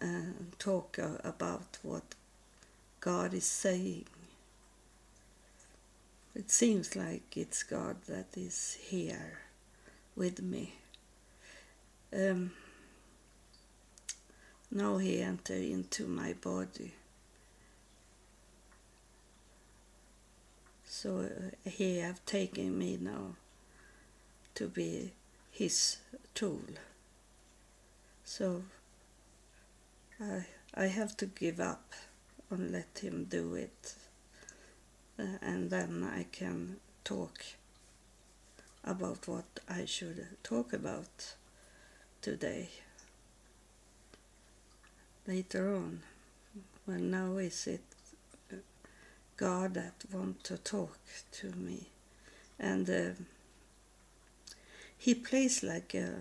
and talk about what God is saying. It seems like it's God that is here with me. Um, now he entered into my body. So uh, he have taken me now to be his tool. So I, I have to give up and let him do it. Uh, and then I can talk about what I should talk about today. Later on, well, now is it God that want to talk to me, and uh, he plays like a,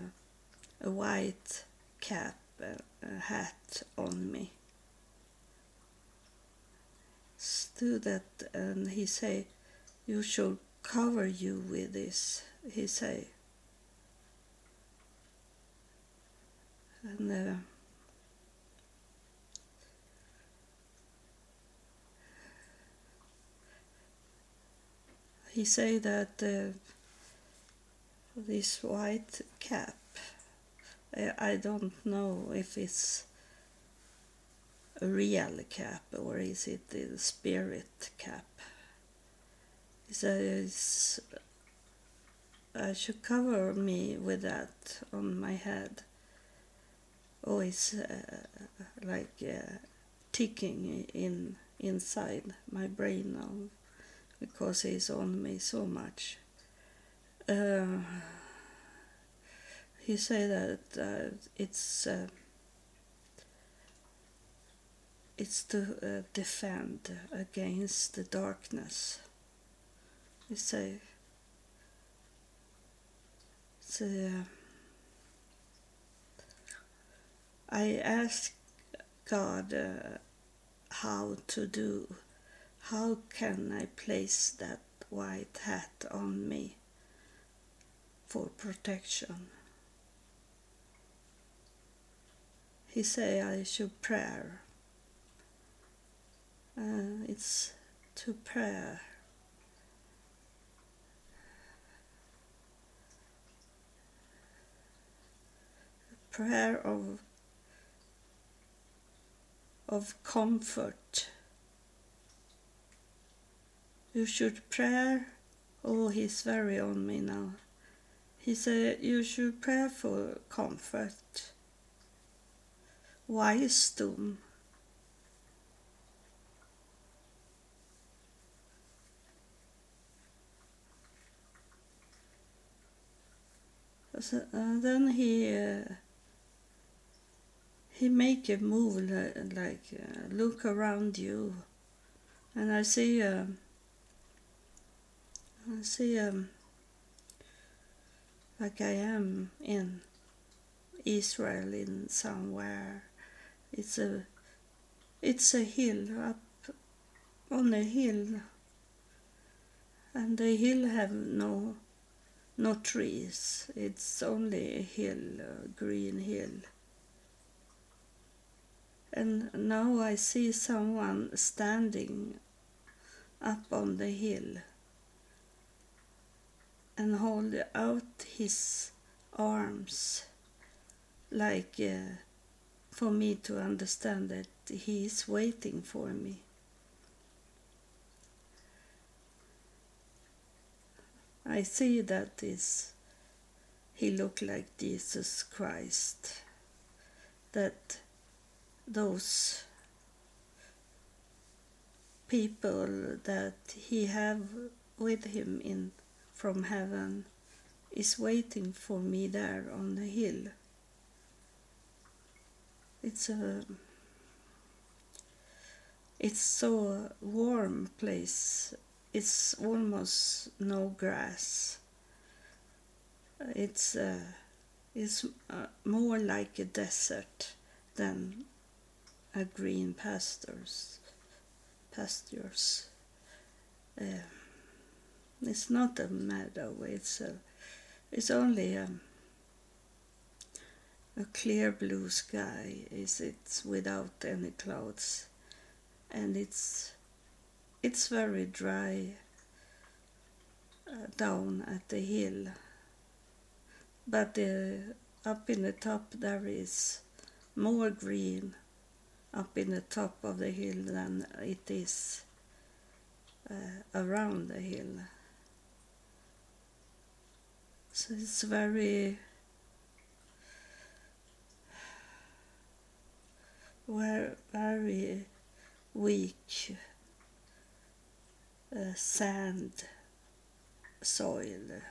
a white cap, a hat on me. Do that, and he say, "You should cover you with this." He say, and. Uh, he say that uh, this white cap I, don't know if it's a real cap or is it the spirit cap he says I should cover me with that on my head oh it's uh, like uh, ticking in inside my brain now because he's on me so much. Uh, he said that uh, it's uh, it's to uh, defend against the darkness. He say so, uh, I asked God uh, how to do how can I place that white hat on me for protection? He say I should prayer. Uh, it's to prayer. Prayer of of comfort you should pray. Oh, he's very on me now. He said, You should pray for comfort. Wisdom. So, uh, then he uh, he make a move like, like uh, look around you, and I see. Uh, I see um, like I am in Israel in somewhere. It's a it's a hill up on a hill and the hill have no no trees. It's only a hill, a green hill. And now I see someone standing up on the hill and hold out his arms like uh, for me to understand that he is waiting for me. I see that is he looked like Jesus Christ. That those people that he have with him in from heaven is waiting for me there on the hill. It's a it's so warm place. It's almost no grass. It's uh, it's uh, more like a desert than a green pastures pastures. Uh, it's not a meadow. It's a, it's only a, a clear blue sky is it without any clouds and it's it's very dry uh, down at the hill but uh, up in the top there is more green up in the top of the hill than it is uh, around the hill. So it's very very weak uh, sand soil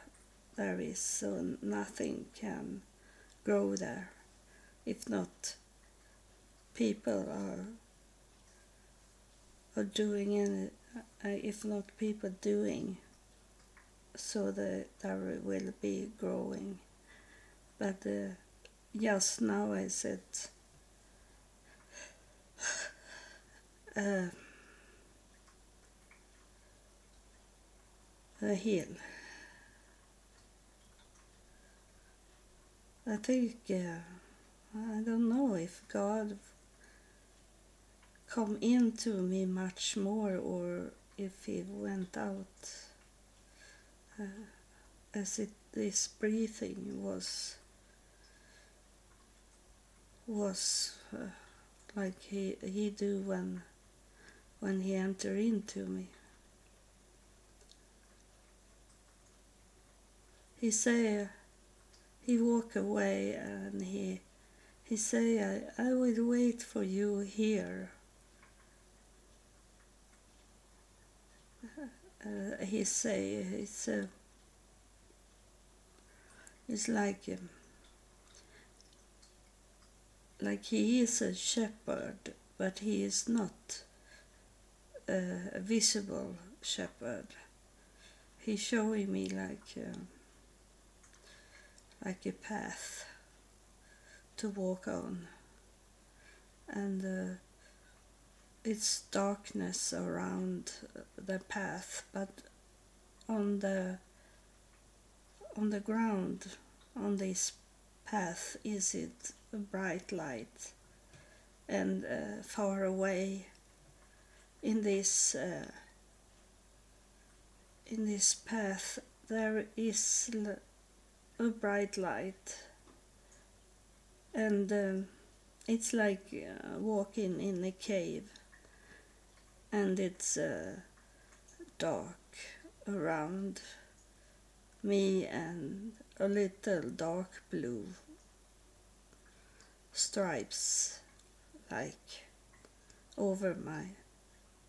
there is so nothing can grow there. If not people are are doing any uh, if not people doing so that there will be growing. But uh, just now I said a hill I think uh, I don't know if God come into me much more or if he went out uh, as it this breathing was was uh, like he he do when when he enter into me. He say he walk away and he he say I, I will wait for you here. Uh, he say it's uh, it's like um, like he is a shepherd but he is not a visible shepherd. He's showing me like uh, like a path to walk on. And uh, it's darkness around the path, but on the on the ground on this path is it a bright light? And uh, far away in this uh, in this path there is a bright light. And um, it's like uh, walking in a cave. And it's uh, dark around me and a little dark blue stripes like over my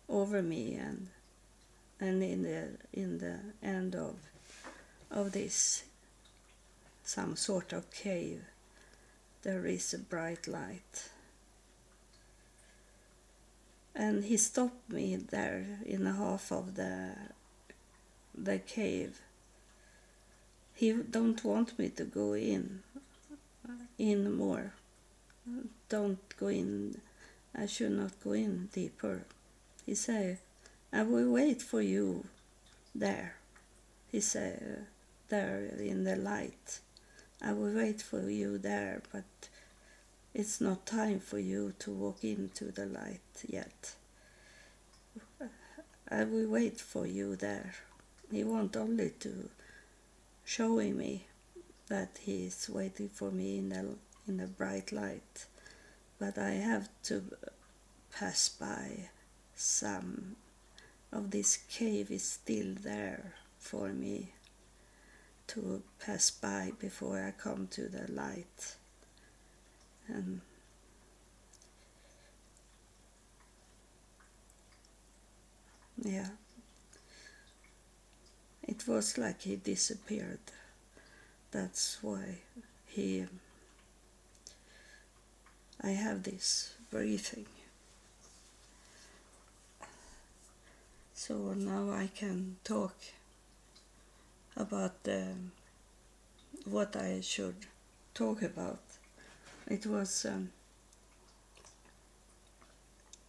over me and and in the in the end of of this some sort of cave there is a bright light. And he stopped me there in the half of the the cave. He don't want me to go in in more. Don't go in. I should not go in deeper he said i will wait for you there he said there in the light i will wait for you there but it's not time for you to walk into the light yet. I will wait for you there. He want only to show me that he is waiting for me in the in the bright light, but I have to pass by some of this cave is still there for me to pass by before I come to the light. And yeah it was like he disappeared. That's why he I have this breathing so now I can talk about what I should talk about. It was um,